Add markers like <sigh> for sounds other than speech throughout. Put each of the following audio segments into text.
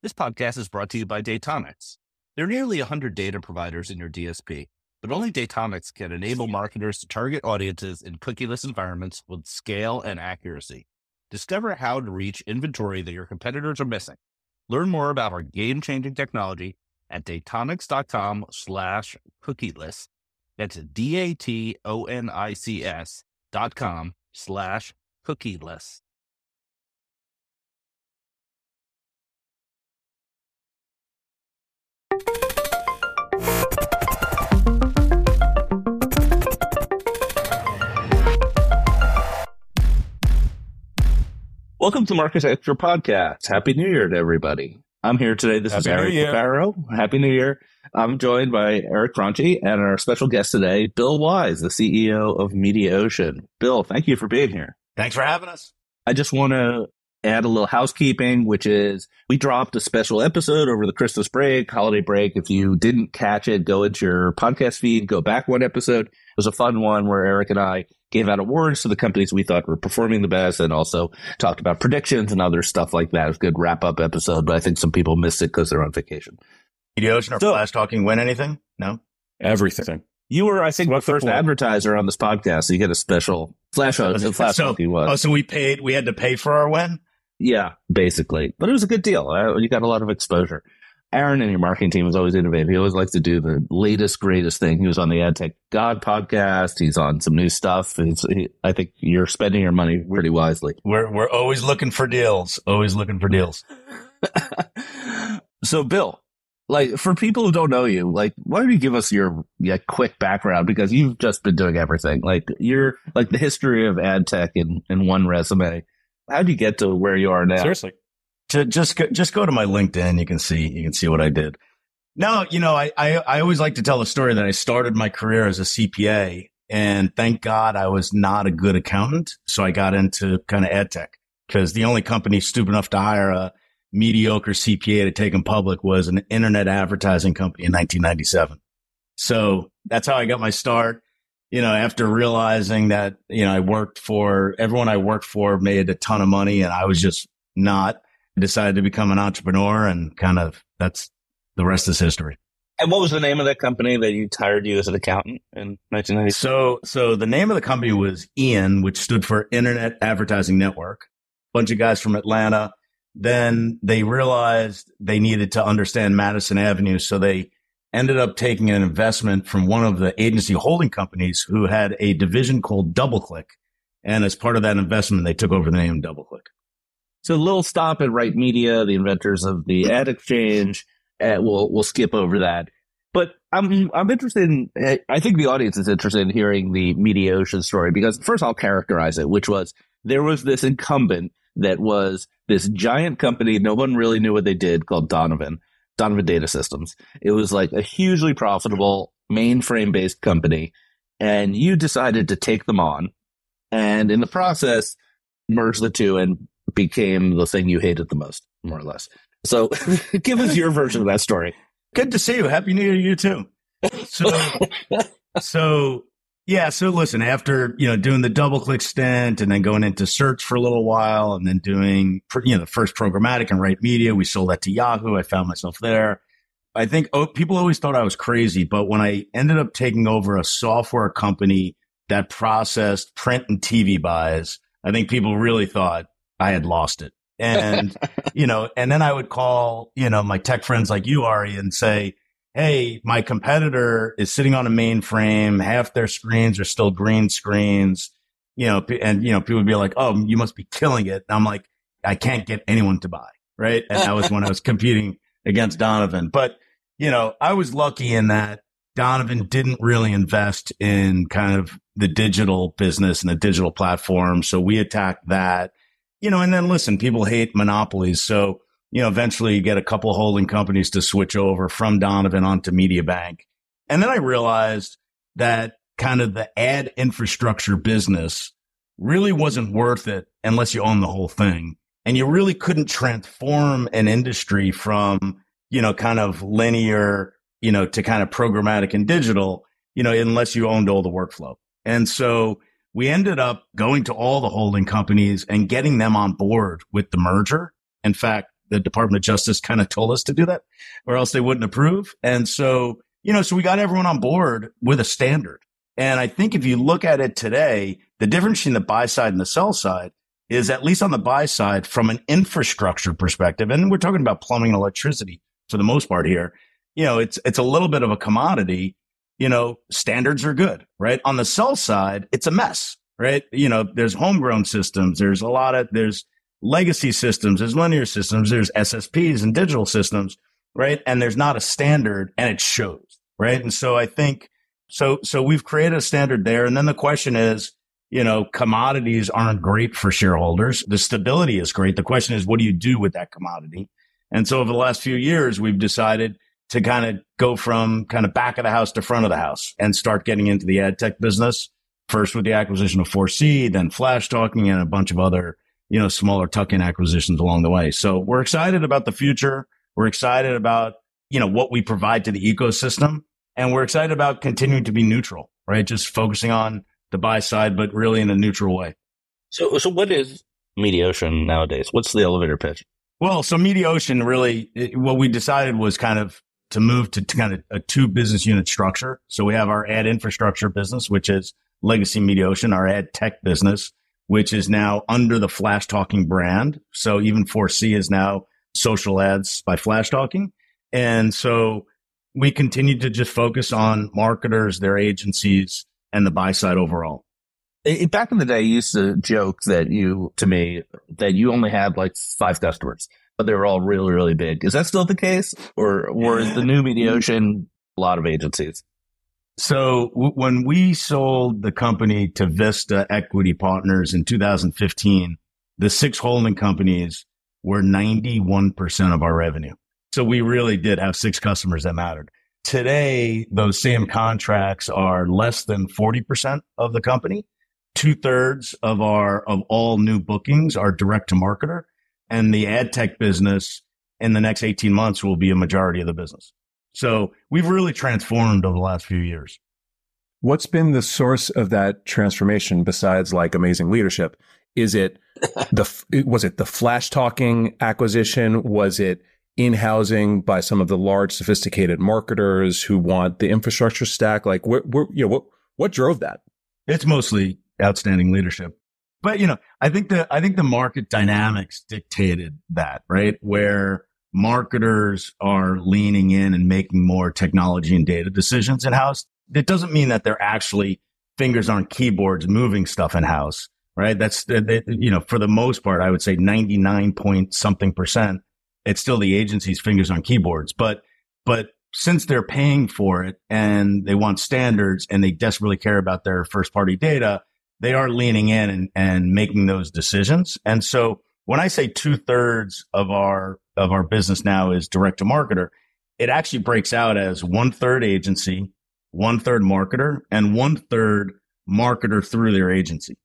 This podcast is brought to you by Datonics. There are nearly 100 data providers in your DSP, but only Datonics can enable marketers to target audiences in cookieless environments with scale and accuracy. Discover how to reach inventory that your competitors are missing. Learn more about our game-changing technology at datonics.com slash cookieless. That's D-A-T-O-N-I-C-S dot com slash cookieless. Welcome to Marketecture Podcast. Happy New Year to everybody. I'm here today. This is Happy New Eric. Barrow. Happy New Year. I'm joined by Eric Franchi and our special guest today, Bill Wise, the CEO of Mediaocean. Bill, thank you for being here. Thanks for having us. I just want to add a little housekeeping, which is we dropped a special episode over the Christmas break, holiday break. If you didn't catch it, go into your podcast feed, go back one episode. It was a fun one where Eric and I gave out awards to the companies we thought were performing the best and also talked about predictions and other stuff like that. It was a good wrap up episode, but I think some people missed it because they're on vacation. Mediaocean or So- Flashtalking win anything? No. Everything. You were, I think, What's the the first point? advertiser on this podcast, so you get a special flash on flash So- he was. Oh, so we paid. We had to pay for our win. Yeah, basically. But it was a good deal. Uh, you got a lot of exposure. Aaron and your marketing team is always innovative. He always likes to do the latest, greatest thing. He was on the AdTech God podcast. He's on some new stuff. He's, he, I think you're spending your money pretty wisely. We're we're always looking for deals. Always looking for deals. <laughs> so, Bill, like for people who don't know you, like why don't you give us your yeah, quick background because you've just been doing everything. Like you're like the history of ad tech in, in one resume. How would you get to where you are now? Seriously. To just go, just go to my LinkedIn. You can see you can see what I did. No, you know, I, I I always like to tell the story that I started my career as a CPA, and thank God I was not a good accountant, so I got into kind of ad tech because the only company stupid enough to hire a mediocre CPA to take them public was an internet advertising company in 1997. So that's how I got my start. You know, after realizing that, you know, I worked for everyone I worked for made a ton of money and I was just not, decided to become an entrepreneur and kind of that's the rest is history. And what was the name of that company that you hired you as an accountant in 1990? So, so the name of the company was Ian, which stood for Internet Advertising Network. Bunch of guys from Atlanta. Then they realized they needed to understand Madison Avenue. So they ended up taking an investment from one of the agency holding companies who had a division called DoubleClick. And as part of that investment, they took over the name DoubleClick. So a little stop at Right Media, the inventors of the ad exchange. Uh, we'll we'll skip over that. But I'm I'm interested in. I think the audience is interested in hearing the Mediaocean story because first I'll characterize it, which was there was this incumbent that was this giant company. No one really knew what they did called Donovan, Donovan Data Systems. It was like a hugely profitable mainframe based company, and you decided to take them on, and in the process merge the two and became the thing you hated the most, more or less. So <laughs> give us your version of that story. Good to see you. Happy New Year to you too. So, <laughs> so yeah. So listen, after, you know, doing the double click stint and then going into search for a little while and then doing, you know, the first programmatic and right media, we sold that to Yahoo. I found myself there. I think oh, people always thought I was crazy, but when I ended up taking over a software company that processed print and TV buys, I think people really thought I had lost it. And, <laughs> you know, and then I would call, you know, my tech friends like you, Ari, and say, Hey, my competitor is sitting on a mainframe. Half their screens are still green screens, you know, and, you know, people would be like, Oh, you must be killing it. And I'm like, I can't get anyone to buy. Right. And that was when I was <laughs> competing against Donovan. But, you know, I was lucky in that Donovan didn't really invest in kind of the digital business and the digital platform. So we attacked that, you know, and then listen, people hate monopolies. So, you know, eventually you get a couple holding companies to switch over from Donovan onto MediaBank. And then I realized that kind of the ad infrastructure business really wasn't worth it unless you own the whole thing. And you really couldn't transform an industry from, you know, kind of linear, you know, to kind of programmatic and digital, you know, unless you owned all the workflow. And so we ended up going to all the holding companies and getting them on board with the merger. In fact, the Department of Justice kind of told us to do that or else they wouldn't approve. And so, you know, so we got everyone on board with a standard. And I think if you look at it today, the difference between the buy side and the sell side is at least on the buy side from an infrastructure perspective. And we're talking about plumbing and electricity for the most part here. You know, it's, it's a little bit of a commodity. You know, standards are good, right? On the sell side, it's a mess, right? You know, there's homegrown systems. There's a lot of, there's legacy systems. There's linear systems. There's SSPs and digital systems, right? And there's not a standard and it shows, right? And so I think, so, so we've created a standard there. And then the question is, you know, commodities aren't great for shareholders. The stability is great. The question is, what do you do with that commodity? And so over the last few years, we've decided to kind of go from kind of back of the house to front of the house and start getting into the ad tech business. First with the acquisition of 4C, then Flashtalking and a bunch of other, you know, smaller tuck in acquisitions along the way. So we're excited about the future. We're excited about, you know, what we provide to the ecosystem. And we're excited about continuing to be neutral, right? Just focusing on the buy side, but really in a neutral way. So, so what is Mediaocean nowadays? What's the elevator pitch? Well, so Mediaocean really, it, what we decided was kind of to move to, to kind of a two business unit structure. So we have our ad infrastructure business, which is legacy Mediaocean, our ad tech business, which is now under the Flashtalking brand. So even 4C is now social ads by Flashtalking. And so we continue to just focus on marketers, their agencies, and the buy side overall. Back in the day, you used to joke that you, to me, that you only had like five customers, but they were all really, really big. Is that still the case? Or, or is the new media mm-hmm. ocean a lot of agencies? So w- when we sold the company to Vista Equity Partners in 2015, the six holding companies were 91% of our revenue. So we really did have six customers that mattered. Today, those same contracts are less than 40% of the company. Two thirds of our, of all new bookings are direct to marketer and the ad tech business in the next 18 months will be a majority of the business. So we've really transformed over the last few years. What's been the source of that transformation besides like amazing leadership? Is it <laughs> the, was it the Flashtalking acquisition? Was it in housing by some of the large sophisticated marketers who want the infrastructure stack? Like, where, where, you know, what, what drove that? It's mostly outstanding leadership. But, you know, I think the, I think the market dynamics dictated that, right? Where marketers are leaning in and making more technology and data decisions in house. It doesn't mean that they're actually fingers on keyboards moving stuff in house, right? That's, you know, for the most part, I would say 99 point something percent it's still the agency's fingers on keyboards. But, but since they're paying for it and they want standards and they desperately care about their first party data, they are leaning in and, and making those decisions. And so when I say two thirds of our, of our business now is direct to marketer, it actually breaks out as one third agency, one third marketer and one third marketer through their agency.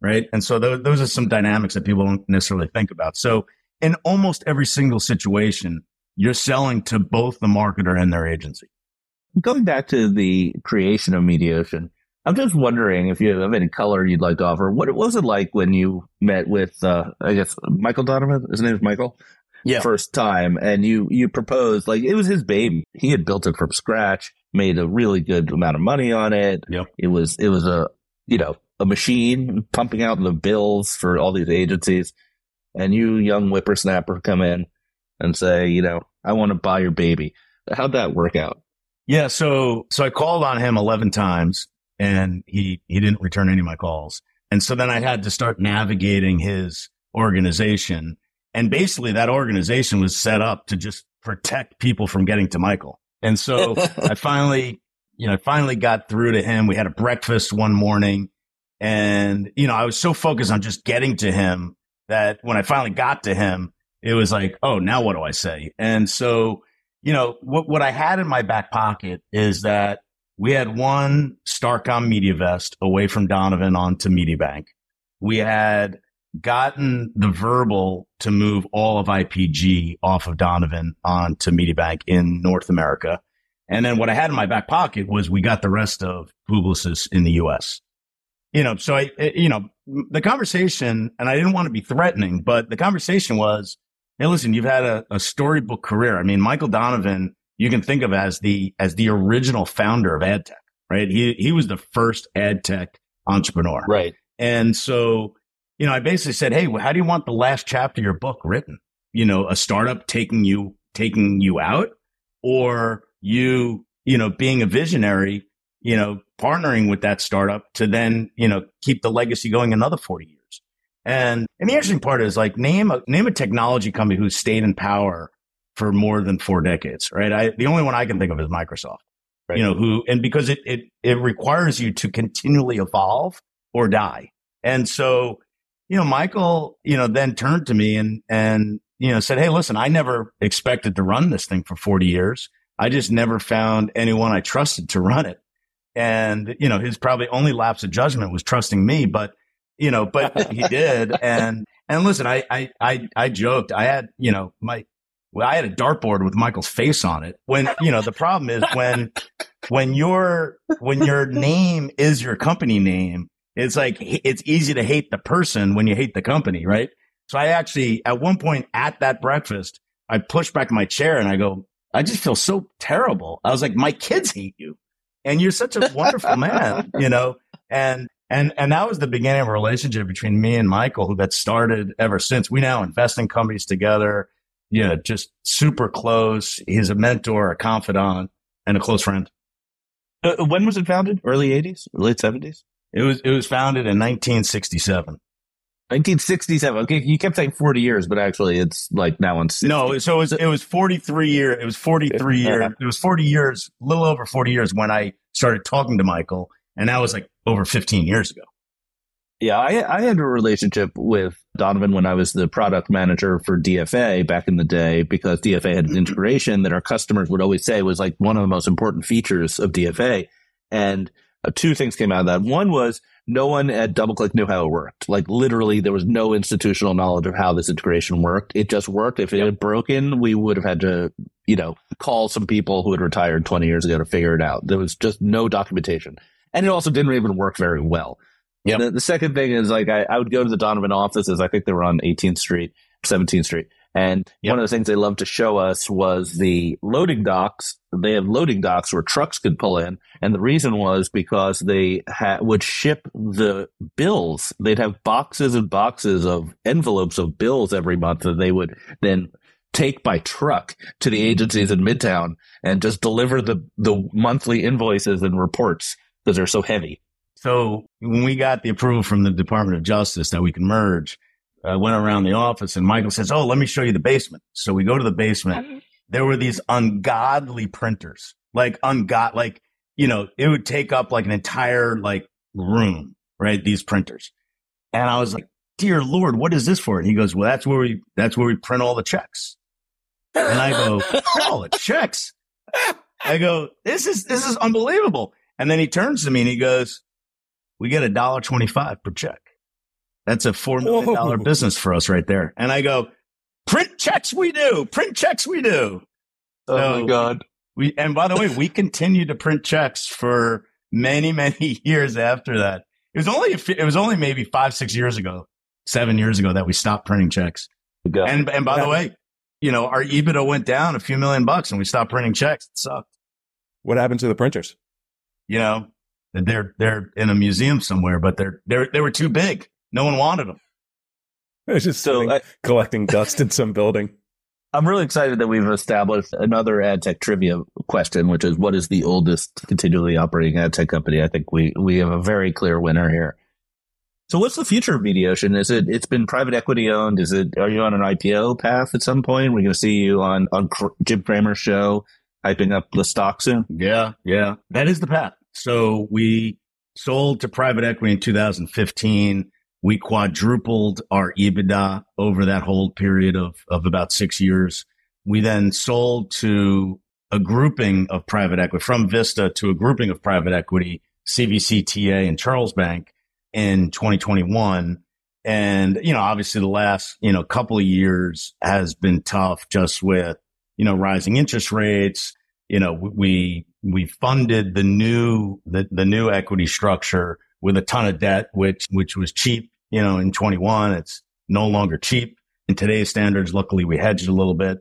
Right. And so th- those are some dynamics that people don't necessarily think about. So in almost every single situation, you're selling to both the marketer and their agency. Going back to the creation of Mediaocean, I'm just wondering if you have any color you'd like to offer. What was it like when you met with, uh, I guess, Michael Donovan? His name is Michael? Yeah. First time. And you, you proposed, like, it was his baby. He had built it from scratch, made a really good amount of money on it. Yep. It was, it was a, you know, a machine pumping out the bills for all these agencies and you young whippersnapper come in and say, you know, I want to buy your baby. How'd that work out? Yeah. So, so I called on him 11 times and he, he didn't return any of my calls. And so then I had to start navigating his organization. And basically that organization was set up to just protect people from getting to Michael. And so <laughs> I finally, you know, I finally got through to him. We had a breakfast one morning and, you know, I was so focused on just getting to him that when I finally got to him, it was like, oh, now what do I say? And so, you know, what, what I had in my back pocket is that we had won Starcom MediaVest away from Donovan onto MediaBank. We had gotten the verbal to move all of IPG off of Donovan onto MediaBank in North America. And then what I had in my back pocket was we got the rest of Publicis in the US. You know, so I, eh, you know, the conversation, and I didn't want to be threatening, but the conversation was, hey, listen, you've had a, a storybook career. I mean, Michael Donovan, you can think of as the, as the original founder of ad tech, right? He, he was the first ad tech entrepreneur. Right. And so, you know, I basically said, Hey, well, how do you want the last chapter of your book written? You know, a startup taking you, taking you out or you, you know, being a visionary, you know, partnering with that startup to then, you know, keep the legacy going another 40 years. And, and the interesting part is like name a, name a technology company who's stayed in power for more than four decades, right? I, the only one I can think of is Microsoft, right. you know, who, and because it, it, it requires you to continually evolve or die. And so, you know, Michael, you know, then turned to me and, and, you know, said, Hey, listen, I never expected to run this thing for 40 years. I just never found anyone I trusted to run it. And, you know, his probably only lapse of judgment was trusting me, but you know, but he <laughs> did. And, and listen, I, I, I, I joked. I had, you know, my, well, I had a dartboard with Michael's face on it. When, you know, the problem is when, when your, when your name is your company name, it's like, it's easy to hate the person when you hate the company, right? So I actually, at one point at that breakfast, I pushed back my chair and I go, I just feel so terrible. I was like, my kids hate you and you're such a wonderful man, you know? And and, and that was the beginning of a relationship between me and Michael who that started ever since. We now invest in companies together. Yeah, just super close. He's a mentor, a confidant, and a close friend. Uh, when was it founded? Early 80s? Late 70s? It was, it was founded in 1967. 1967. Okay, you kept saying 40 years, but actually it's like now on 60. No, so it was, it was 43 year. It was 43 years. <laughs> It was 40 years, a little over 40 years when I started talking to Michael. And that was like over 15 years ago. Yeah, I, I had a relationship with Donovan when I was the product manager for DFA back in the day because DFA had an integration that our customers would always say was like one of the most important features of DFA. And uh, two things came out of that. One was no one at DoubleClick knew how it worked. Like literally, there was no institutional knowledge of how this integration worked. It just worked. If it yep. had broken, we would have had to, you know, call some people who had retired 20 years ago to figure it out. There was just no documentation and it also didn't even work very well. Yeah. The, the, second thing is like I, I, would go to the Donovan offices. I think they were on 18th Street, 17th Street. And yep. one of the things they loved to show us was the loading docks. They have loading docks where trucks could pull in. And the reason was because they ha- would ship the bills. They'd have boxes and boxes of envelopes of bills every month that they would then take by truck to the agencies in Midtown and just deliver the, the monthly invoices and reports because they're so heavy. So when we got the approval from the Department of Justice that we can merge, I went around the office and Michael says, Oh, let me show you the basement. So we go to the basement. Uh-huh. There were these ungodly printers, like ungod, like, you know, it would take up like an entire like room, right? These printers. And I was like, dear Lord, what is this for? And he goes, well, that's where we, that's where we print all the checks. And I go, <laughs> all the checks. I go, this is, this is unbelievable. And then he turns to me and he goes, we get a dollar 25 per check. That's a $4 million business for us right there. And I go, print checks we do, print checks we do. Oh my God. We, and by the way, we continue to print checks for many, many <laughs> years after that. It was only, it was only maybe five, six years ago, seven years ago that we stopped printing checks. And, and by yeah. the way, you know, our EBITDA went down a few million bucks and we stopped printing checks. It sucked. What happened to the printers? you know, they're they're in a museum somewhere, but they're they they were too big. No one wanted them. It's just so I, collecting dust in some building. <laughs> I'm really excited that we've established another ad tech trivia question, which is what is the oldest continually operating ad tech company? I think we we have a very clear winner here. So what's the future of Mediaocean? Is it it's been private equity owned? Is it are you on an IPO path at some point? We're going to see you on on Jim Cramer's show hyping up the stock soon. Yeah, yeah, that is the path. So we sold to private equity in 2015. We quadrupled our EBITDA over that whole period of, of about six years. We then sold to a grouping of private equity from Vista to a grouping of private equity, CVC, and Charlesbank in 2021. And, you know, obviously the last, you know, couple of years has been tough just with, you know, rising interest rates. You know, we we funded the new the, the new equity structure with a ton of debt, which which was cheap. You know, in 21, it's no longer cheap. in today's standards. Luckily, we hedged a little bit.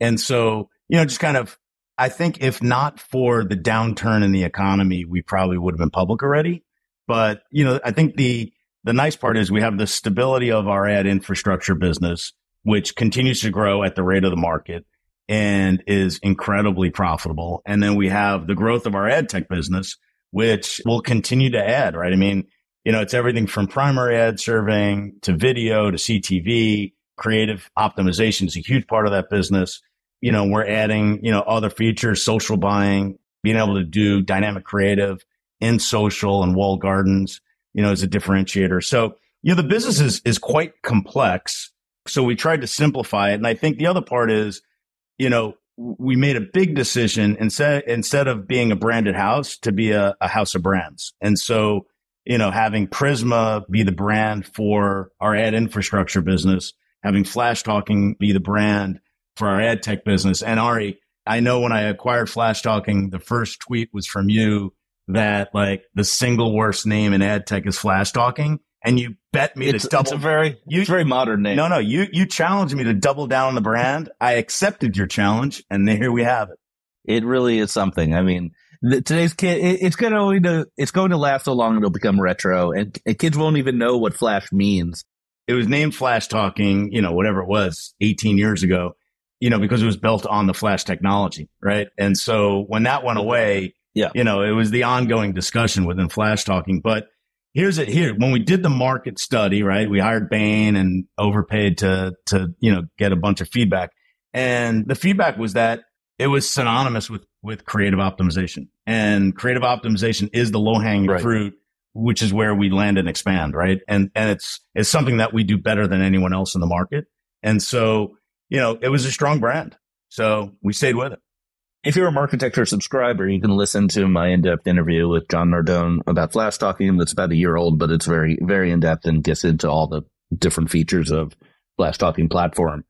And so, you know, just kind of, I think if not for the downturn in the economy, we probably would have been public already. But, you know, I think the, the nice part is we have the stability of our ad infrastructure business, which continues to grow at the rate of the market and is incredibly profitable. And then we have the growth of our ad tech business, which will continue to add, right? I mean, you know, it's everything from primary ad serving to video to CTV, creative optimization is a huge part of that business. You know, we're adding, you know, other features, social buying, being able to do dynamic creative in social and walled gardens, you know, as a differentiator. So, you know, the business is, is quite complex. So we tried to simplify it. And I think the other part is, you know, we made a big decision instead, instead of being a branded house to be a, a house of brands. And so, you know, having Prisma be the brand for our ad infrastructure business, having Flashtalking be the brand for our ad tech business. And Ari, I know when I acquired Flashtalking, the first tweet was from you that like the single worst name in ad tech is Flashtalking. And you bet me it's, to double. It's a very, you, it's very modern name. No, no, you, you challenged me to double down on the brand. I accepted your challenge and here we have it. It really is something. I mean, the, today's kid, it, it's going to, it's going to last so long it'll become retro and, and kids won't even know what Flash means. It was named Flashtalking, you know, whatever it was 18 years ago, you know, because it was built on the Flash technology. Right. And so when that went mm-hmm. away, yeah, you know, it was the ongoing discussion within Flashtalking, but here's it here. When we did the market study, right, we hired Bain and overpaid to, to, you know, get a bunch of feedback. And the feedback was that it was synonymous with, with creative optimization and creative optimization is the low hanging right. fruit, which is where we land and expand. Right. And, and it's, it's something that we do better than anyone else in the market. And so, you know, it was a strong brand. So we stayed with it. If you're a Marketecture subscriber, you can listen to my in-depth interview with John Nardone about Flashtalking. That's about a year old, but it's very, very in-depth and gets into all the different features of Flashtalking platform.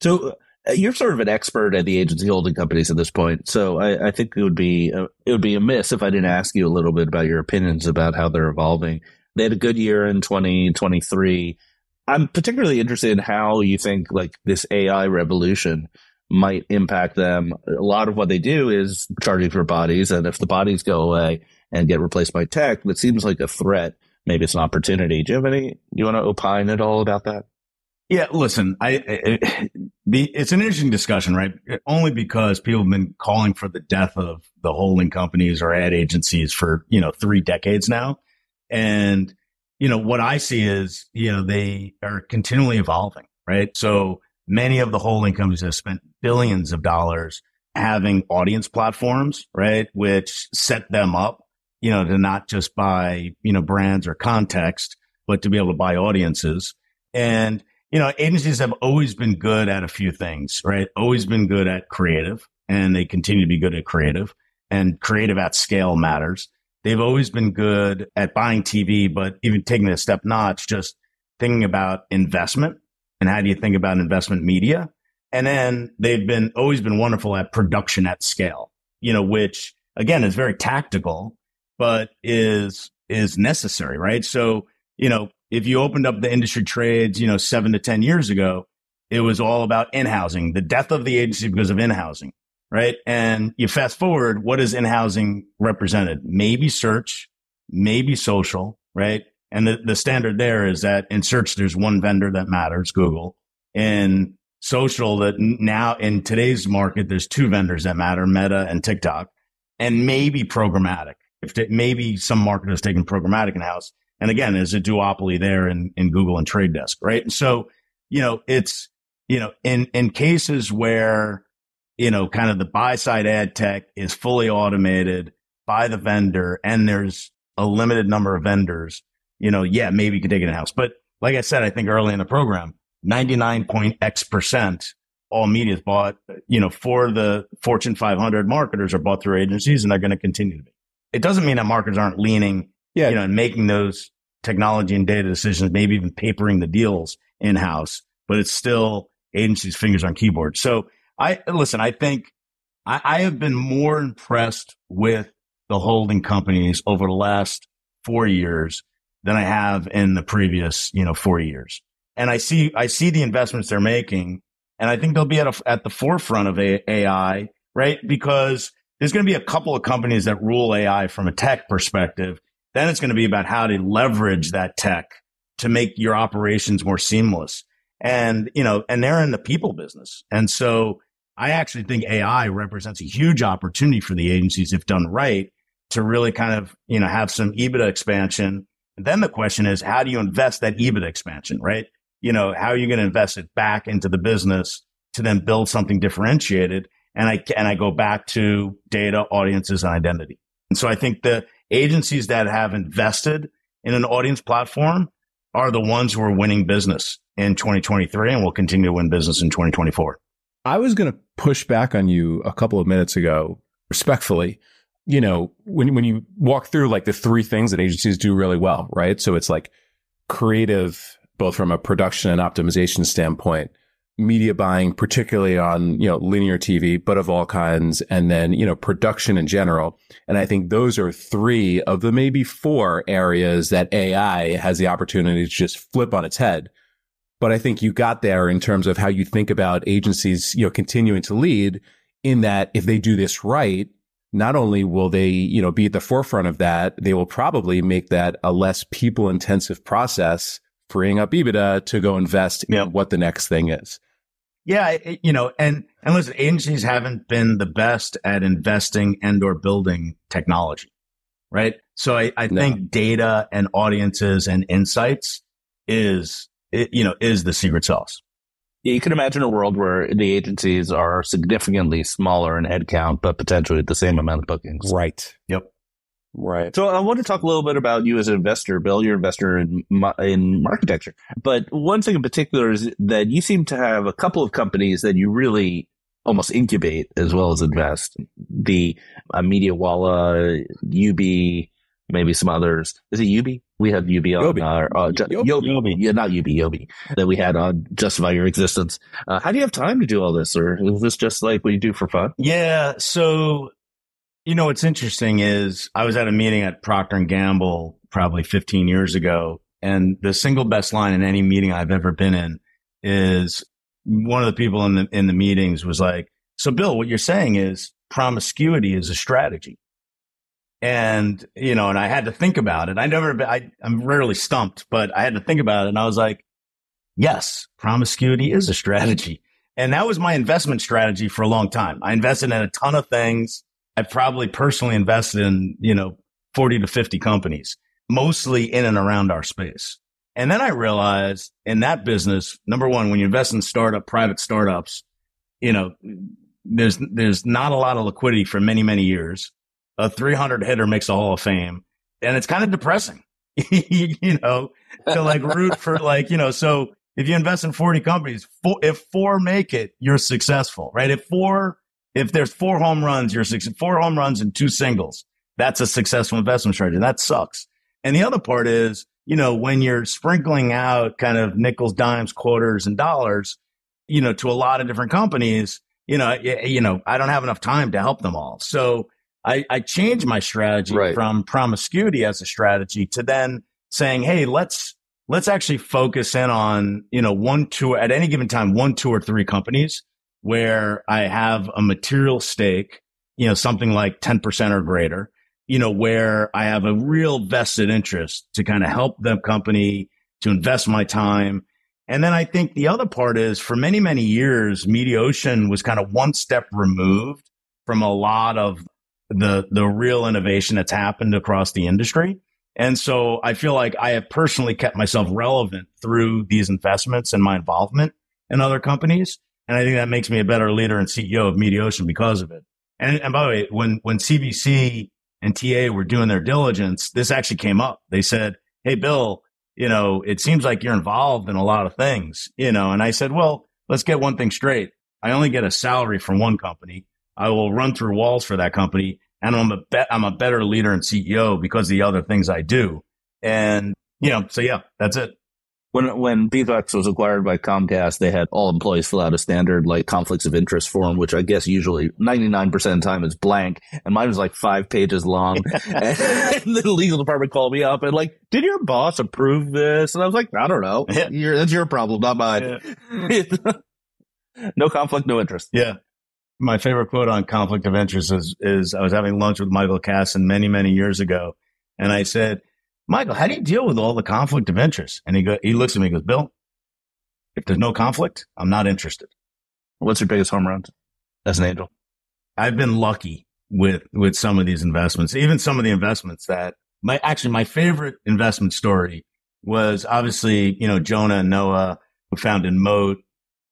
So uh, you're sort of an expert at the agency holding companies at this point. So I, I think it would be uh, it would be amiss if I didn't ask you a little bit about your opinions about how they're evolving. They had a good year in 2023. I'm particularly interested in how you think like this AI revolution might impact them. A lot of what they do is charging for bodies. And if the bodies go away and get replaced by tech, that seems like a threat. Maybe it's an opportunity. Do you have any, you want to opine at all about that? Yeah, listen, I, it's an interesting discussion, right? Only because people have been calling for the death of the holding companies or ad agencies for, you know, three decades now. And, you know, what I see is, you know, they are continually evolving, right? So many of the holding companies have spent billions of dollars having audience platforms, right? Which set them up, you know, to not just buy, you know, brands or context, but to be able to buy audiences. And, you know, agencies have always been good at a few things, right? Always been good at creative and they continue to be good at creative and creative at scale matters. They've always been good at buying TV, but even taking it a step notch, just thinking about investment and how do you think about investment media? And then they've been always been wonderful at production at scale, you know, which again is very tactical, but is, is necessary, right? So, you know, if you opened up the industry trades, you know, seven to 10 years ago, it was all about in-housing, the death of the agency because of in-housing, right? And you fast forward, what is in-housing represented? Maybe search, maybe social, right? And the, the standard there is that in search, there's one vendor that matters, Google. In social, that now in today's market, there's two vendors that matter, Meta and TikTok, and maybe programmatic. If they, maybe some marketers taking programmatic in house. And again, there's a duopoly there in, in Google and Trade Desk, right? And so, you know, it's, you know, in, in cases where, you know, kind of the buy side ad tech is fully automated by the vendor and there's a limited number of vendors, you know, yeah, maybe you could take it in house. But like I said, I think early in the program, 99 point X percent all media is bought, you know, for the Fortune 500 marketers are bought through agencies and they're going to continue to be. It doesn't mean that marketers aren't leaning, yeah. you know, and making those technology and data decisions, maybe even papering the deals in house, but it's still agencies' fingers on keyboard. So I listen, I think I, I have been more impressed with the holding companies over the last four years than I have in the previous, you know, four years. And I see, I see the investments they're making. And I think they'll be at, a, at the forefront of AI, right? Because there's going to be a couple of companies that rule AI from a tech perspective. Then it's going to be about how to leverage that tech to make your operations more seamless. And, you know, and they're in the people business. And so I actually think AI represents a huge opportunity for the agencies if done right to really kind of, you know, have some EBITDA expansion. Then the question is, how do you invest that EBIT expansion, right? You know, how are you going to invest it back into the business to then build something differentiated? And I, and I go back to data, audiences, and identity. And so I think the agencies that have invested in an audience platform are the ones who are winning business in 2023 and will continue to win business in 2024. I was going to push back on you a couple of minutes ago, respectfully. You know, when when you walk through like the three things that agencies do really well, right? So it's like creative, both from a production and optimization standpoint, media buying, particularly on, you know, linear TV, but of all kinds, and then, you know, production in general. And I think those are three of the maybe four areas that AI has the opportunity to just flip on its head but I think you got there in terms of how you think about agencies, you know, continuing to lead in that if they do this right, not only will they, you know, be at the forefront of that, they will probably make that a less people intensive process, freeing up EBITDA to go invest in what the next thing is. Yeah, you know, and and listen, agencies haven't been the best at investing and or building technology, right? So I, I no. think data and audiences and insights is it, you know, is the secret sauce. Yeah, you can imagine a world where the agencies are significantly smaller in headcount, but potentially the same amount of bookings. Right. Yep. Right. So I want to talk a little bit about you as an investor, Bill. You're an investor in in architecture, but one thing in particular is that you seem to have a couple of companies that you really almost incubate as well as invest. The uh, Mediawallah, UB, maybe some others. Is it UB? We have UB on Yobi. our uh, ju- Yobi. Yobi. Yeah, not UB, Yobi that we had on Justify Your Existence. Uh, how do you have time to do all this, or is this just like what you do for fun? Yeah. So, you know, what's interesting is I was at a meeting at Procter and Gamble probably 15 years ago, and the single best line in any meeting I've ever been in is one of the people in the in the meetings was like, "So, Bill, what you're saying is promiscuity is a strategy." And, you know, and I had to think about it. I never, I, I'm rarely stumped, but I had to think about it. And I was like, yes, promiscuity is a strategy. And that was my investment strategy for a long time. I invested in a ton of things. I probably personally invested in, you know, 40 to 50 companies, mostly in and around our space. And then I realized in that business, number one, when you invest in startup, private startups, you know, there's, there's not a lot of liquidity for many, many years a 300 hitter makes a Hall of Fame, and it's kind of depressing, <laughs> you know, to like root for like you know. So if you invest in 40 companies, four, if four make it, you're successful, right? If four, if there's four home runs, you're six, four home runs and two singles. That's a successful investment strategy. That sucks. And the other part is, you know, when you're sprinkling out kind of nickels, dimes, quarters, and dollars, you know, to a lot of different companies, you know, you know, I don't have enough time to help them all. So I, I changed my strategy right. from promiscuity as a strategy to then saying, Hey, let's, let's actually focus in on, you know, one, two, at any given time, one, two or three companies where I have a material stake, you know, something like 10% or greater, you know, where I have a real vested interest to kind of help the company to invest my time. And then I think the other part is for many, many years, Mediaocean was kind of one step removed from a lot of the the real innovation that's happened across the industry. And so I feel like I have personally kept myself relevant through these investments and my involvement in other companies. And I think that makes me a better leader and CEO of Mediaocean because of it. And, and by the way, when, when CVC and TA were doing their diligence, this actually came up. They said, Hey, Bill, you know, it seems like you're involved in a lot of things, you know, and I said, well, let's get one thing straight. I only get a salary from one company. I will run through walls for that company and I'm a bet I'm a better leader and CEO because of the other things I do. And you know, so yeah, that's it. when when Beeswax was acquired by Comcast, they had all employees fill out a standard like conflicts of interest form, which I guess usually 99% of the time is blank. And mine was like five pages long. <laughs> and the legal department called me up and like, did your boss approve this? And I was like, I don't know. Yeah. that's your problem, not mine. Yeah. <laughs> no conflict, no interest. Yeah. My favorite quote on conflict of interest is, is I was having lunch with Michael Kassan many, many years ago. And I said, Michael, how do you deal with all the conflict of interest? And he go, he looks at me and goes, Bill, if there's no conflict, I'm not interested. What's your biggest home run as an angel? I've been lucky with, with some of these investments, even some of the investments that my, actually my favorite investment story was obviously, you know, Jonah and Noah who founded Moat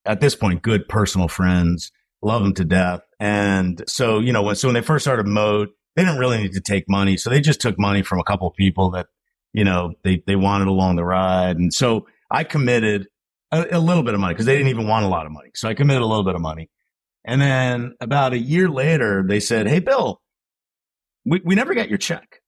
at this point, good personal friends, love them to death. And so, you know, when, so when they first started Moat, they didn't really need to take money. So they just took money from a couple of people that you know, they, they wanted along the ride. And so I committed a, a little bit of money because they didn't even want a lot of money. So I committed a little bit of money. And then about a year later, they said, Hey, Bill, we, we never got your check.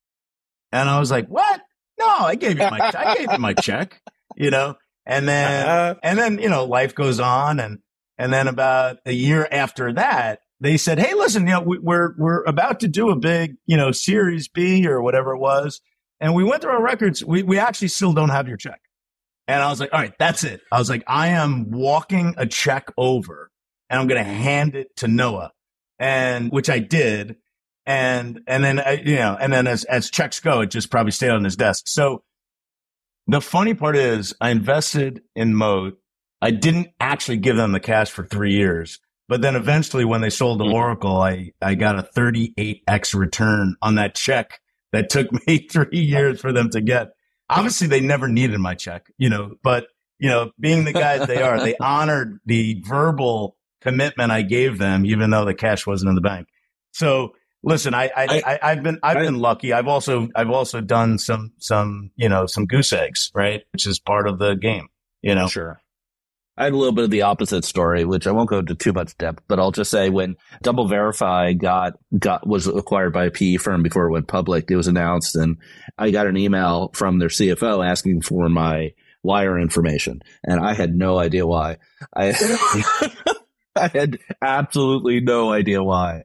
And I was like, what? No, I gave you my, I gave you my <laughs> check, you know, and then, uh-huh. and then, you know, life goes on. And, and then about a year after that, they said, Hey, listen, you know, we, we're, we're about to do a big, you know, series B or whatever it was. And we went through our records. We, we actually still don't have your check. And I was like, all right, that's it. I was like, I am walking a check over and I'm going to hand it to Noah. And which I did. And, and then, uh, you know, and then as, as checks go, it just probably stayed on his desk. So the funny part is I invested in Moat. I didn't actually give them the cash for three years. But then eventually when they sold to mm-hmm. Oracle, I, I got a 38x return on that check that took <laughs> me three years for them to get. Obviously, they never needed my check, you know, but, you know, being the guys they are, they <laughs> honored the verbal commitment I gave them, even though the cash wasn't in the bank. So listen, I, I, I, have been, I've been lucky. I've also, I've also done some, some, you know, some goose eggs, right? Which is part of the game, you know? Sure. I had a little bit of the opposite story, which I won't go into too much depth, but I'll just say when DoubleVerify got, got, was acquired by a PE firm before it went public, it was announced and I got an email from their CFO asking for my wire information. And I had no idea why. I, <laughs> I had absolutely no idea why.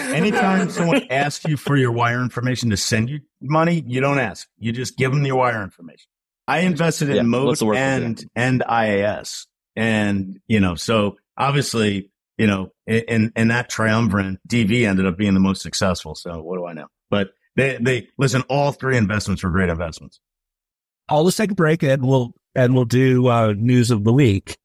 Anytime <laughs> someone asks you for your wire information to send you money, you don't ask. You just give them your wire information. I invested in yeah, Moat and and IAS. And, you know, so obviously, you know, in, in that triumvirate, DV ended up being the most successful. So what do I know? But they, they listen, all three investments were great investments. I'll just take a break and we'll, and we'll do uh, news of the week.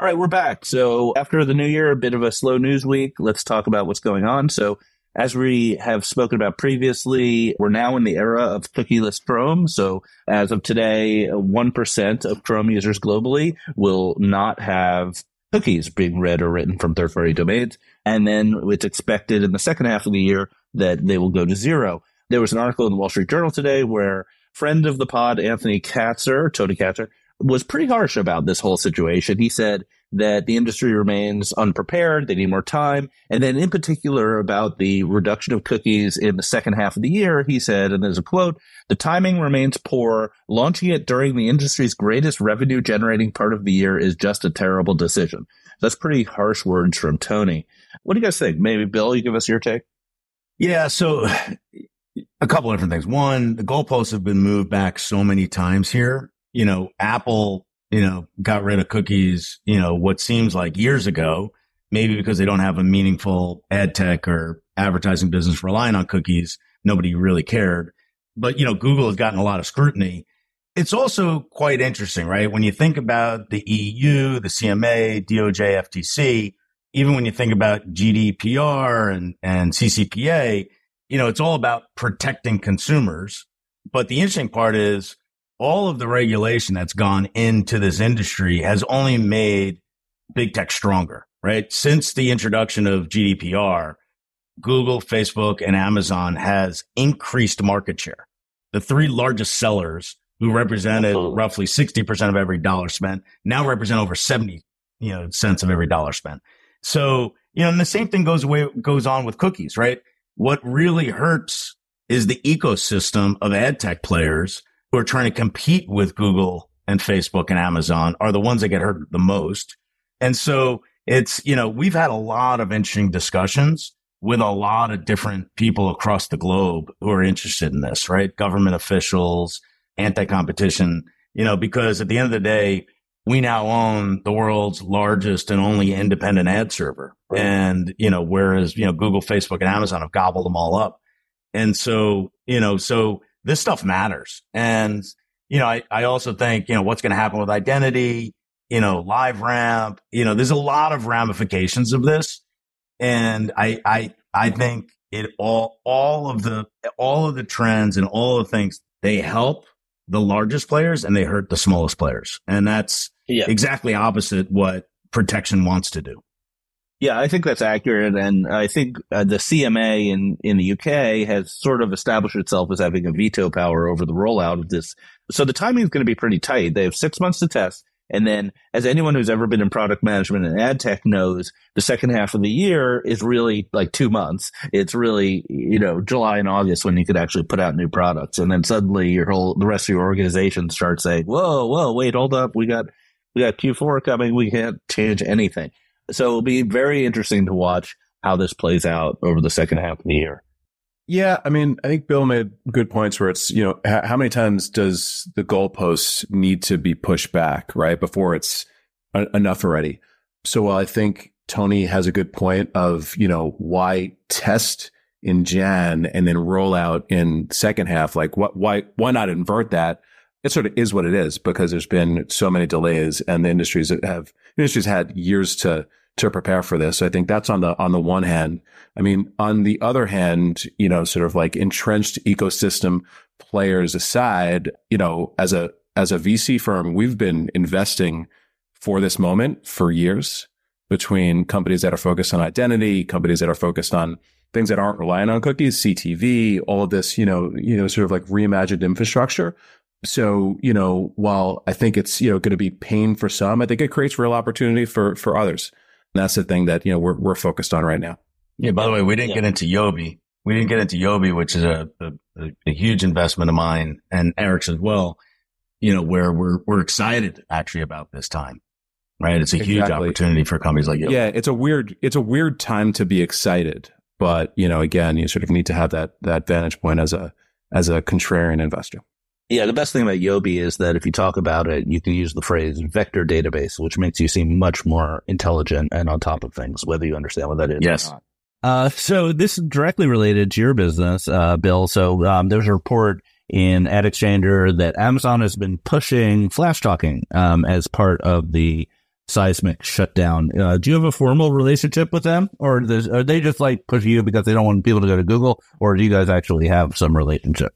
All right, we're back. So after the new year, a bit of a slow news week. Let's talk about what's going on. So as we have spoken about previously, we're now in the era of cookieless Chrome. So as of today, 1% of Chrome users globally will not have cookies being read or written from third party domains. And then it's expected in the second half of the year that they will go to zero. There was an article in the Wall Street Journal today where friend of the pod, Anthony Katsur, Tony Katsur, was pretty harsh about this whole situation. He said that the industry remains unprepared. They need more time. And then in particular about the reduction of cookies in the second half of the year, he said, and there's a quote, the timing remains poor. Launching it during the industry's greatest revenue generating part of the year is just a terrible decision. That's pretty harsh words from Tony. What do you guys think? Maybe Bill, you give us your take? Yeah. So a couple different things. One, the goalposts have been moved back so many times here you know, Apple, you know, got rid of cookies, you know, what seems like years ago, maybe because they don't have a meaningful ad tech or advertising business relying on cookies. Nobody really cared. But, you know, Google has gotten a lot of scrutiny. It's also quite interesting, right? When you think about the EU, the CMA, DOJ, FTC, even when you think about GDPR and, and CCPA, you know, it's all about protecting consumers. But the interesting part is all of the regulation that's gone into this industry has only made big tech stronger, right? Since the introduction of GDPR, Google, Facebook, and Amazon has increased market share. The three largest sellers who represented Absolutely. roughly 60% of every dollar spent now represent over 70, you know, cents of every dollar spent. So, you know, and the same thing goes away, goes on with cookies, right? What really hurts is the ecosystem of ad tech players who are trying to compete with Google and Facebook and Amazon are the ones that get hurt the most. And so it's, you know, we've had a lot of interesting discussions with a lot of different people across the globe who are interested in this, right? Government officials, anti-competition, you know, because at the end of the day, we now own the world's largest and only independent ad server. Right. And, you know, whereas, you know, Google, Facebook and Amazon have gobbled them all up. And so, you know, so this stuff matters. And, you know, I, I also think, you know, what's going to happen with identity, you know, LiveRamp, you know, there's a lot of ramifications of this. And I, I, I think it all, all of the, all of the trends and all of the things, they help the largest players and they hurt the smallest players. And that's yeah. exactly opposite what protection wants to do. Yeah, I think that's accurate. And I think uh, the CMA in, in the UK has sort of established itself as having a veto power over the rollout of this. So the timing is going to be pretty tight. They have six months to test. And then, as anyone who's ever been in product management and ad tech knows, the second half of the year is really like two months. It's really, you know, July and August when you could actually put out new products. And then suddenly your whole, the rest of your organization starts saying, whoa, whoa, wait, hold up. We got, we got Q4 coming. We can't change anything. So it'll be very interesting to watch how this plays out over the second half of the year. Yeah, I mean, I think Bill made good points where it's, you know, how many times does the goalposts need to be pushed back, right, before it's enough already? So while I think Tony has a good point of, you know, why test in Jan and then roll out in second half, like what, why, why not invert that? It sort of is what it is because there's been so many delays and the industries have, industries had years to, to prepare for this. I think that's on the on the one hand. I mean, on the other hand, you know, sort of like entrenched ecosystem players aside, you know, as a as a VC firm, we've been investing for this moment for years between companies that are focused on identity, companies that are focused on things that aren't relying on cookies, CTV, all of this, you know, you know, sort of like reimagined infrastructure. So, you know, while I think it's, you know, going to be pain for some, I think it creates real opportunity for for others. And that's the thing that, you know, we're, we're focused on right now. Yeah. By the way, we didn't yeah. get into Yobi. We didn't get into Yobi, which is a, a, a, huge investment of mine and Eric's as well, you know, where we're, we're excited actually about this time, right? It's a exactly. huge opportunity for companies like Yobi. Yeah. It's a weird, it's a weird time to be excited. But, you know, again, you sort of need to have that, that vantage point as a, as a contrarian investor. Yeah, the best thing about Yobi is that if you talk about it, you can use the phrase vector database, which makes you seem much more intelligent and on top of things, whether you understand what that is. Yes. Uh, so this is directly related to your business, uh, Bill. So um, there's a report in AdExchanger that Amazon has been pushing Flashtalking um, as part of the Sizmek shutdown. Uh, do you have a formal relationship with them, or are they just like pushing you because they don't want people to go to Google, or do you guys actually have some relationship?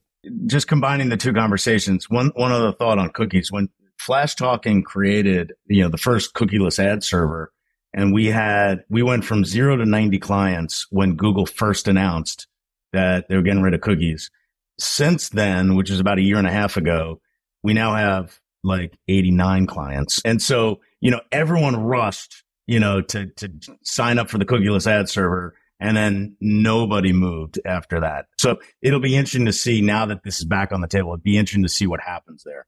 Just combining the two conversations, one one other thought on cookies. When Flashtalking created, you know, the first cookieless ad server, and we had we went from zero to ninety clients when Google first announced that they were getting rid of cookies. Since then, which is about a year and a half ago, we now have like 89 clients. And so, you know, everyone rushed, you know, to, to sign up for the cookieless ad server and then nobody moved after that. So it'll be interesting to see now that this is back on the table. It'd be interesting to see what happens there.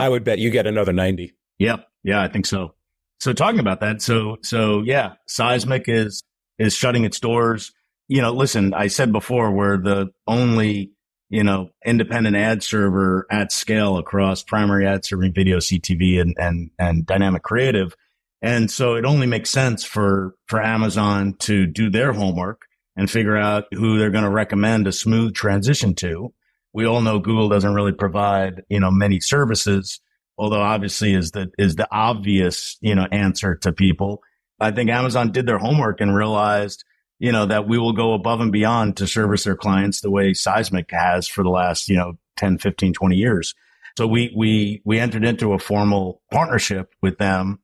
I would bet you get another 90. Yep. Yeah, I think so. So talking about that, so so yeah, Sizmek is is shutting its doors. You know, listen, I said before we're the only, you know, independent ad server at scale across primary ad serving video, CTV and and and dynamic creative. And so it only makes sense for, for Amazon to do their homework and figure out who they're going to recommend a smooth transition to. We all know Google doesn't really provide, you know, many services, although obviously is the, is the obvious, you know, answer to people. I think Amazon did their homework and realized, you know, that we will go above and beyond to service their clients the way Sizmek has for the last, you know, 10, 15, 20 years. So we, we, we entered into a formal partnership with them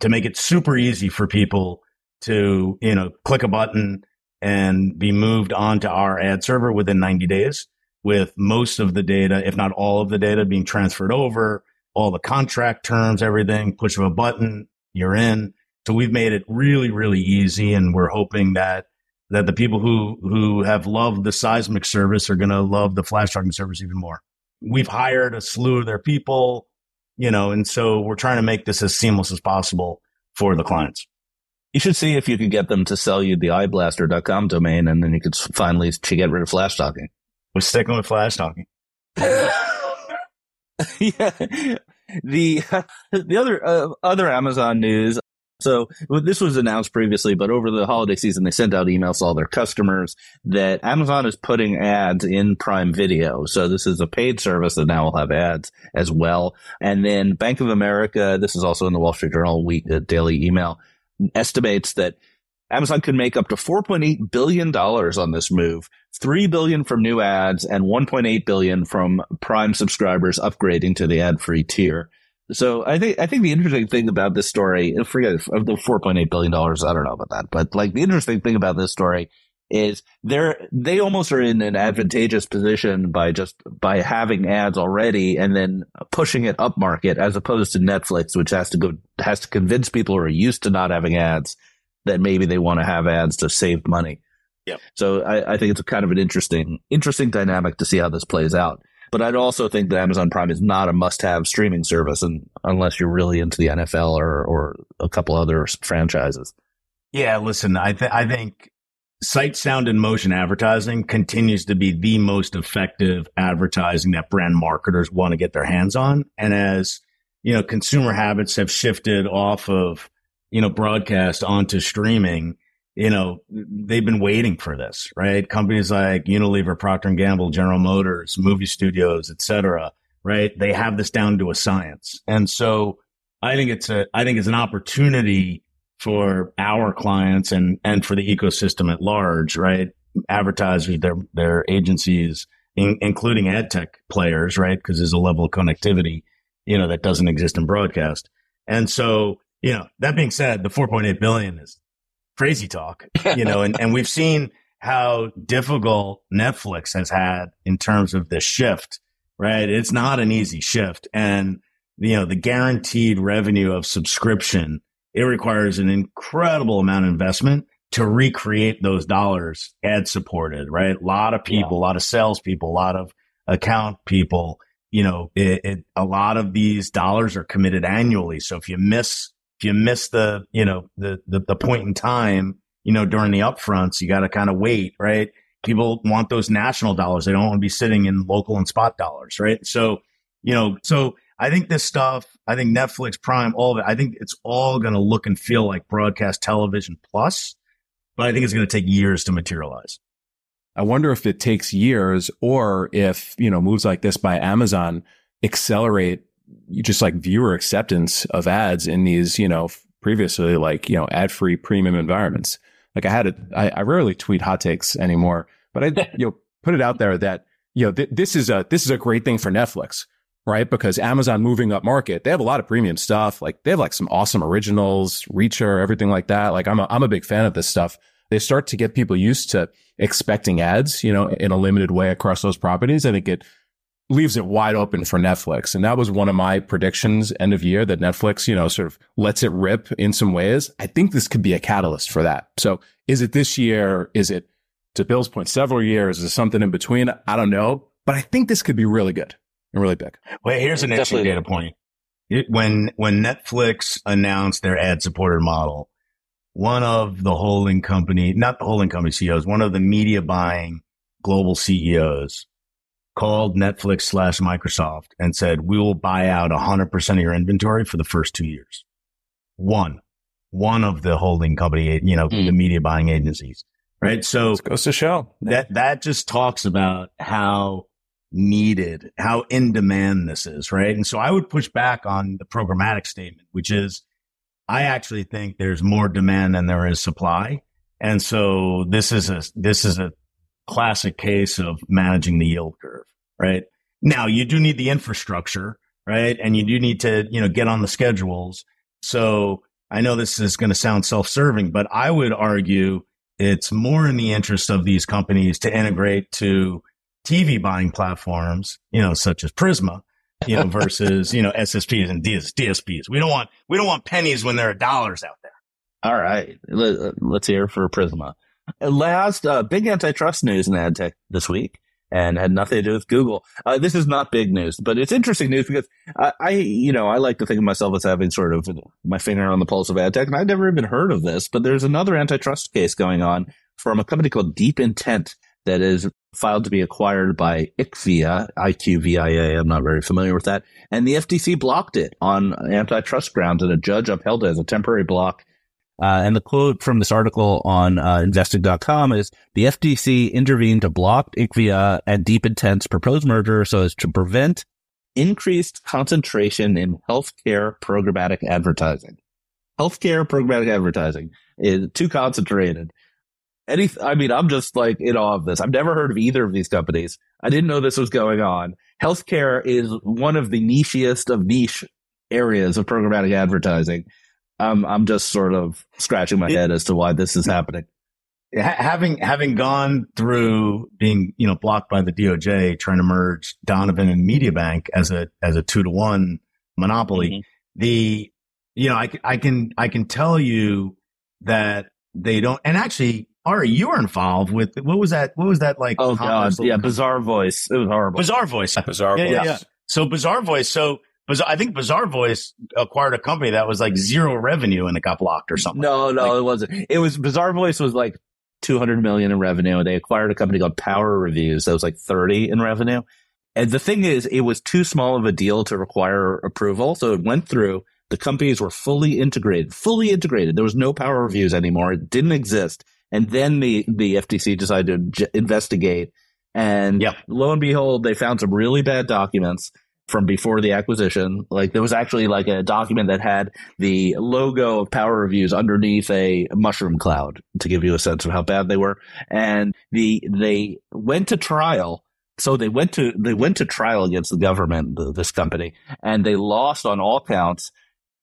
to make it super easy for people to, you know, click a button and be moved onto our ad server within 90 days with most of the data, if not all of the data being transferred over, all the contract terms, everything, push of a button, you're in. So we've made it really, really easy. And we're hoping that, that the people who, who have loved the Sizmek service are going to love the Flashtalking service even more. We've hired a slew of their people you know, and so we're trying to make this as seamless as possible for the clients. You should see if you could get them to sell you the eyeblaster.com domain and then you could finally get rid of Flashtalking. We're sticking with Flashtalking. <laughs> yeah. The <laughs> the other uh, other Amazon news. So this was announced previously, but over the holiday season, they sent out emails to all their customers that Amazon is putting ads in Prime Video. So this is a paid service that now will have ads as well. And then Bank of America, this is also in the Wall Street Journal week, uh, daily email, estimates that Amazon could make up to $4.8 billion on this move, 3 billion from new ads and 1.8 billion from Prime subscribers upgrading to the ad-free tier. So I think I think the interesting thing about this story, forget of the four point eight billion dollars, I don't know about that, but like the interesting thing about this story is they're they almost are in an advantageous position by just by having ads already and then pushing it up market as opposed to Netflix, which has to go has to convince people who are used to not having ads that maybe they want to have ads to save money. Yeah. So I, I think it's kind of an interesting interesting dynamic to see how this plays out. But I'd also think that Amazon Prime is not a must-have streaming service, and unless you're really into the NFL or or a couple other franchises. Yeah, listen, I th- I think sight, sound, and motion advertising continues to be the most effective advertising that brand marketers want to get their hands on. And as you know, consumer habits have shifted off of you know broadcast onto streaming you know, they've been waiting for this, right? Companies like Unilever, Procter and Gamble, General Motors, movie studios, et cetera, right? They have this down to a science. And so I think it's a, I think it's an opportunity for our clients and, and for the ecosystem at large, right? Advertisers, their, their agencies, in, including ad tech players, right? Because there's a level of connectivity, you know, that doesn't exist in broadcast. And so, you know, that being said, the 4.8 billion is crazy talk, <laughs> you know, and, and we've seen how difficult Netflix has had in terms of this shift, right? It's not an easy shift. And, you know, the guaranteed revenue of subscription, it requires an incredible amount of investment to recreate those dollars ad supported, right? A lot of people, yeah. a lot of salespeople, a lot of account people, you know, it, it, a lot of these dollars are committed annually. So if you miss if you miss the, you know, the, the, the point in time, you know, during the upfronts, you got to kind of wait, right? People want those national dollars. They don't want to be sitting in local and spot dollars, right? So, you know, so I think this stuff, I think Netflix, Prime, all of it, I think it's all going to look and feel like broadcast television plus, but I think it's going to take years to materialize. I wonder if it takes years or if, you know, moves like this by Amazon accelerate just like viewer acceptance of ads in these, you know, previously like, you know, ad free premium environments. Like I had I, I rarely tweet hot takes anymore, but I, <laughs> you know, put it out there that, you know, th- this is a, this is a great thing for Netflix, right? Because Amazon moving up market, they have a lot of premium stuff. Like they have like some awesome originals, Reacher, everything like that. Like I'm a, I'm a big fan of this stuff. They start to get people used to expecting ads, you know, in a limited way across those properties. I think it leaves it wide open for Netflix. And that was one of my predictions end of year that Netflix, you know, sort of lets it rip in some ways. I think this could be a catalyst for that. So is it this year? Is it to Bill's point, several years? Is it something in between? I don't know, but I think this could be really good and really big. Well, here's an interesting data point. It, when, when Netflix announced their ad supported model, one of the holding company, not the holding company CEOs, one of the media buying global CEOs called Netflix slash Microsoft and said, we will buy out 100% of your inventory for the first two years. One, one of the holding company, you know, mm. the media buying agencies, right? So this goes to show that, that just talks about how needed, how in demand this is, right? And so I would push back on the programmatic statement, which is I actually think there's more demand than there is supply. And so this is a, this is a classic case of managing the yield curve, right? Now you do need the infrastructure, right? And you do need to, you know, get on the schedules. So I know this is going to sound self-serving, but I would argue it's more in the interest of these companies to integrate to TV buying platforms, you know, such as Prisma, you know, versus, you know, SSPs and DS- DSPs. We don't want, we don't want pennies when there are dollars out there. All right. Let, us hear for Prisma. Last uh, big antitrust news in ad tech this week. and had nothing to do with Google. Uh, this is not big news, but it's interesting news because I, I, you know, I like to think of myself as having sort of my finger on the pulse of ad tech, and I'd never even heard of this, but there's another antitrust case going on from a company called DeepIntent that is filed to be acquired by IQVIA, I'm not very familiar with that. And the FTC blocked it on antitrust grounds and a judge upheld it as a temporary block uh, and the quote from this article on uh, investing.com is the FTC intervened to block IQVIA and DeepIntent's proposed merger so as to prevent increased concentration in healthcare programmatic advertising. Healthcare programmatic advertising is too concentrated. Any, I mean, I'm just like in awe of this. I've never heard of either of these companies. I didn't know this was going on. Healthcare is one of the nichiest of niche areas of programmatic advertising. I'm I'm just sort of scratching my head as to why this is happening. Having having gone through being you know blocked by the DOJ trying to merge Donovan and MediaBank as a as a two to one monopoly, mm-hmm. the you know I, I can I can tell you that they don't and actually Ari, you were involved with what was that? What was that like? Oh god, yeah, Bazaarvoice. It was horrible. Bazaarvoice. Bizarre yeah, Voice. Yeah, yeah. So Bazaarvoice. So I think Bizarre Bazaarvoice acquired a company that was like zero revenue and it got blocked or something. No, no, like, it wasn't. It was Bizarre Bazaarvoice was like 200 million in revenue. They acquired a company called PowerReviews that was like 30 in revenue. And the thing is, it was too small of a deal to require approval. So it went through. The companies were fully integrated, fully integrated. There was no PowerReviews anymore. It didn't exist. And then the, the FTC decided to investigate. And yep. lo and behold, they found some really bad documents from before the acquisition. Like there was actually like a document that had the logo of PowerReviews underneath a mushroom cloud to give you a sense of how bad they were. And the they went to trial. So they went to they went to trial against the government, this company, and they lost on all counts.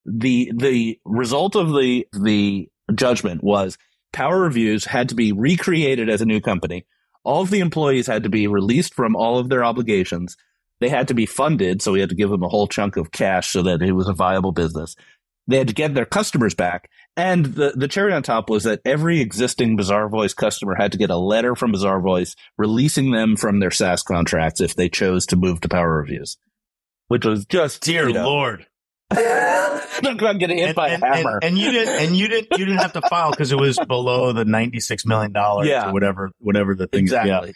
The the result of the the judgment was PowerReviews had to be recreated as a new company. All of the employees had to be released from all of their obligations they had to be funded, so we had to give them a whole chunk of cash so that it was a viable business. They had to get their customers back. And the, the cherry on top was that every existing Bazaarvoice customer had to get a letter from Bazaarvoice releasing them from their SaaS contracts if they chose to move to PowerReviews, which was just dear you know, lord. <laughs> I'm getting hit and, by and, a hammer. And, and, you didn't, and you didn't, you didn't have to file because it was below the ninety-six million dollars yeah. or whatever, whatever the thing. Exactly.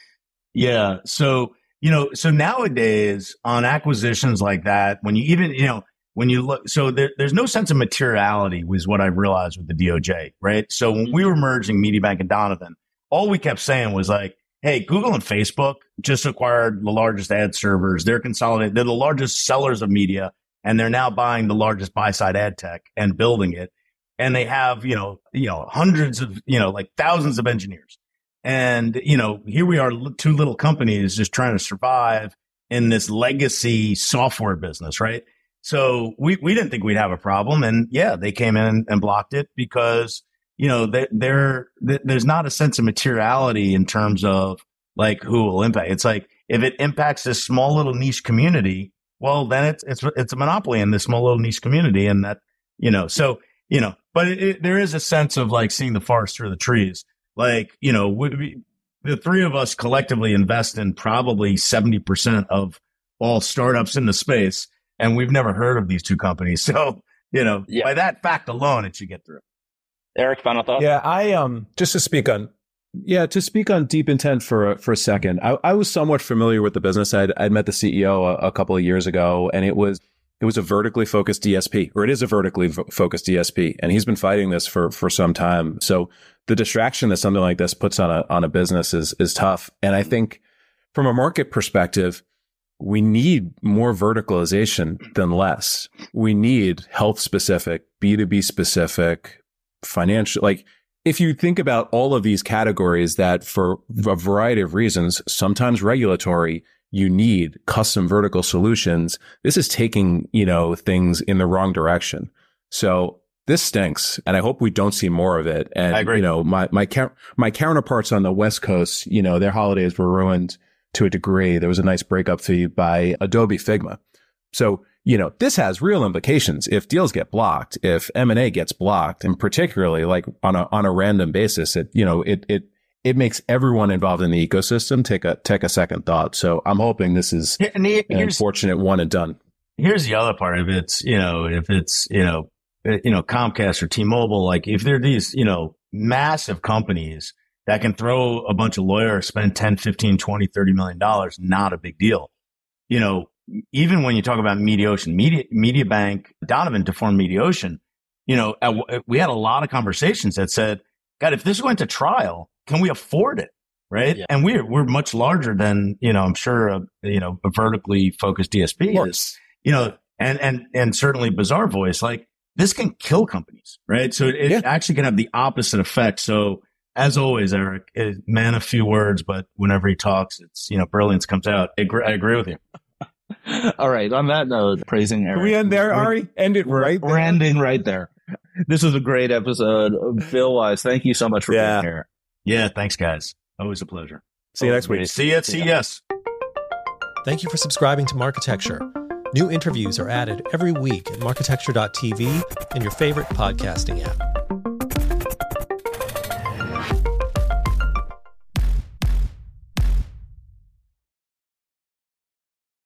Yeah. yeah. So you know, so nowadays on acquisitions like that, when you even, you know, when you look, so there, there's no sense of materiality was what I realized with the DOJ, right? So when we mm-hmm. were merging MediaBank and Donovan, all we kept saying was like, Hey, Google and Facebook just acquired the largest ad servers. They're consolidated. They're the largest sellers of media and they're now buying the largest buy side ad tech and building it. And they have, you know, you know, hundreds of, you know, like thousands of engineers. And, you know, here we are, two little companies just trying to survive in this legacy software business, right? So we, we didn't think we'd have a problem. And yeah, they came in and blocked it because, you know, they, they're, there's not a sense of materiality in terms of like who will impact. It's like if it impacts this small little niche community, well, then it's, it's, it's a monopoly in this small little niche community. And that, you know, so, you know, but it, it, there is a sense of like seeing the forest through the trees. Like, you know, we, the three of us collectively invest in probably 70% of all startups in the space. And we've never heard of these two companies. <laughs> So, you know, yeah. by that fact alone, it should get through. Eric, final thought? Yeah, I, um, just to speak on, yeah, to speak on DeepIntent for a, for a second, I, I was somewhat familiar with the business. I'd, I'd met the CEO a, a couple of years ago and it was, it was a vertically focused DSP, or it is a vertically focused DSP, and he's been fighting this for for some time. So the distraction that something like this puts on a on a business is is tough. And I think from a market perspective, we need more verticalization than less. We need health specific, B2B specific, financial like if you think about all of these categories that for a variety of reasons, sometimes regulatory, you need custom vertical solutions. This is taking, you know, things in the wrong direction. So this stinks, and I hope we don't see more of it. And I agree. you know, my my my counterparts on the West Coast, you know, their holidays were ruined to a degree. There was a nice breakup fee by Adobe Figma. So you know, this has real implications. If deals get blocked, if M and A gets blocked, and particularly like on a on a random basis, it you know it it it makes everyone involved in the ecosystem take a take a second thought. So I'm hoping this is And he- an unfortunate one and done. here's the other part. If it's, you know, if it's, you know, uh, you know, Comcast or T-Mobile, like if they're these, you know, massive companies that can throw a bunch of lawyers, spend 10, 15, 20, 30 million dollars, not a big deal. You know, even when you talk about Mediaocean, Media, MediaBank, Donovan to form Mediaocean, you know, we had a lot of conversations that said, God, if this went to trial, can we afford it? Right. Yeah. And we're, we're much larger than, you know, I'm sure, a, you know, a vertically focused DSP is you know, and and and certainly Bazaarvoice, like this can kill companies, right? So it, it Yeah. actually can have the opposite effect. So as always, Eric, eh, man, a few words, but whenever he talks, it's you know, brilliance comes out. I agree, I agree with you. <laughs> All right. On that note, praising Eric. Can we end there, We're- Ari? End it right We're there. ending right there. This was a great episode. Bill Wise, thank you so much for Yeah. being here. Yeah, thanks, guys. Always a pleasure. See you next week. See you at CES. Thank you for subscribing to Marketecture. New interviews are added every week at marketecture.tv and your favorite podcasting app.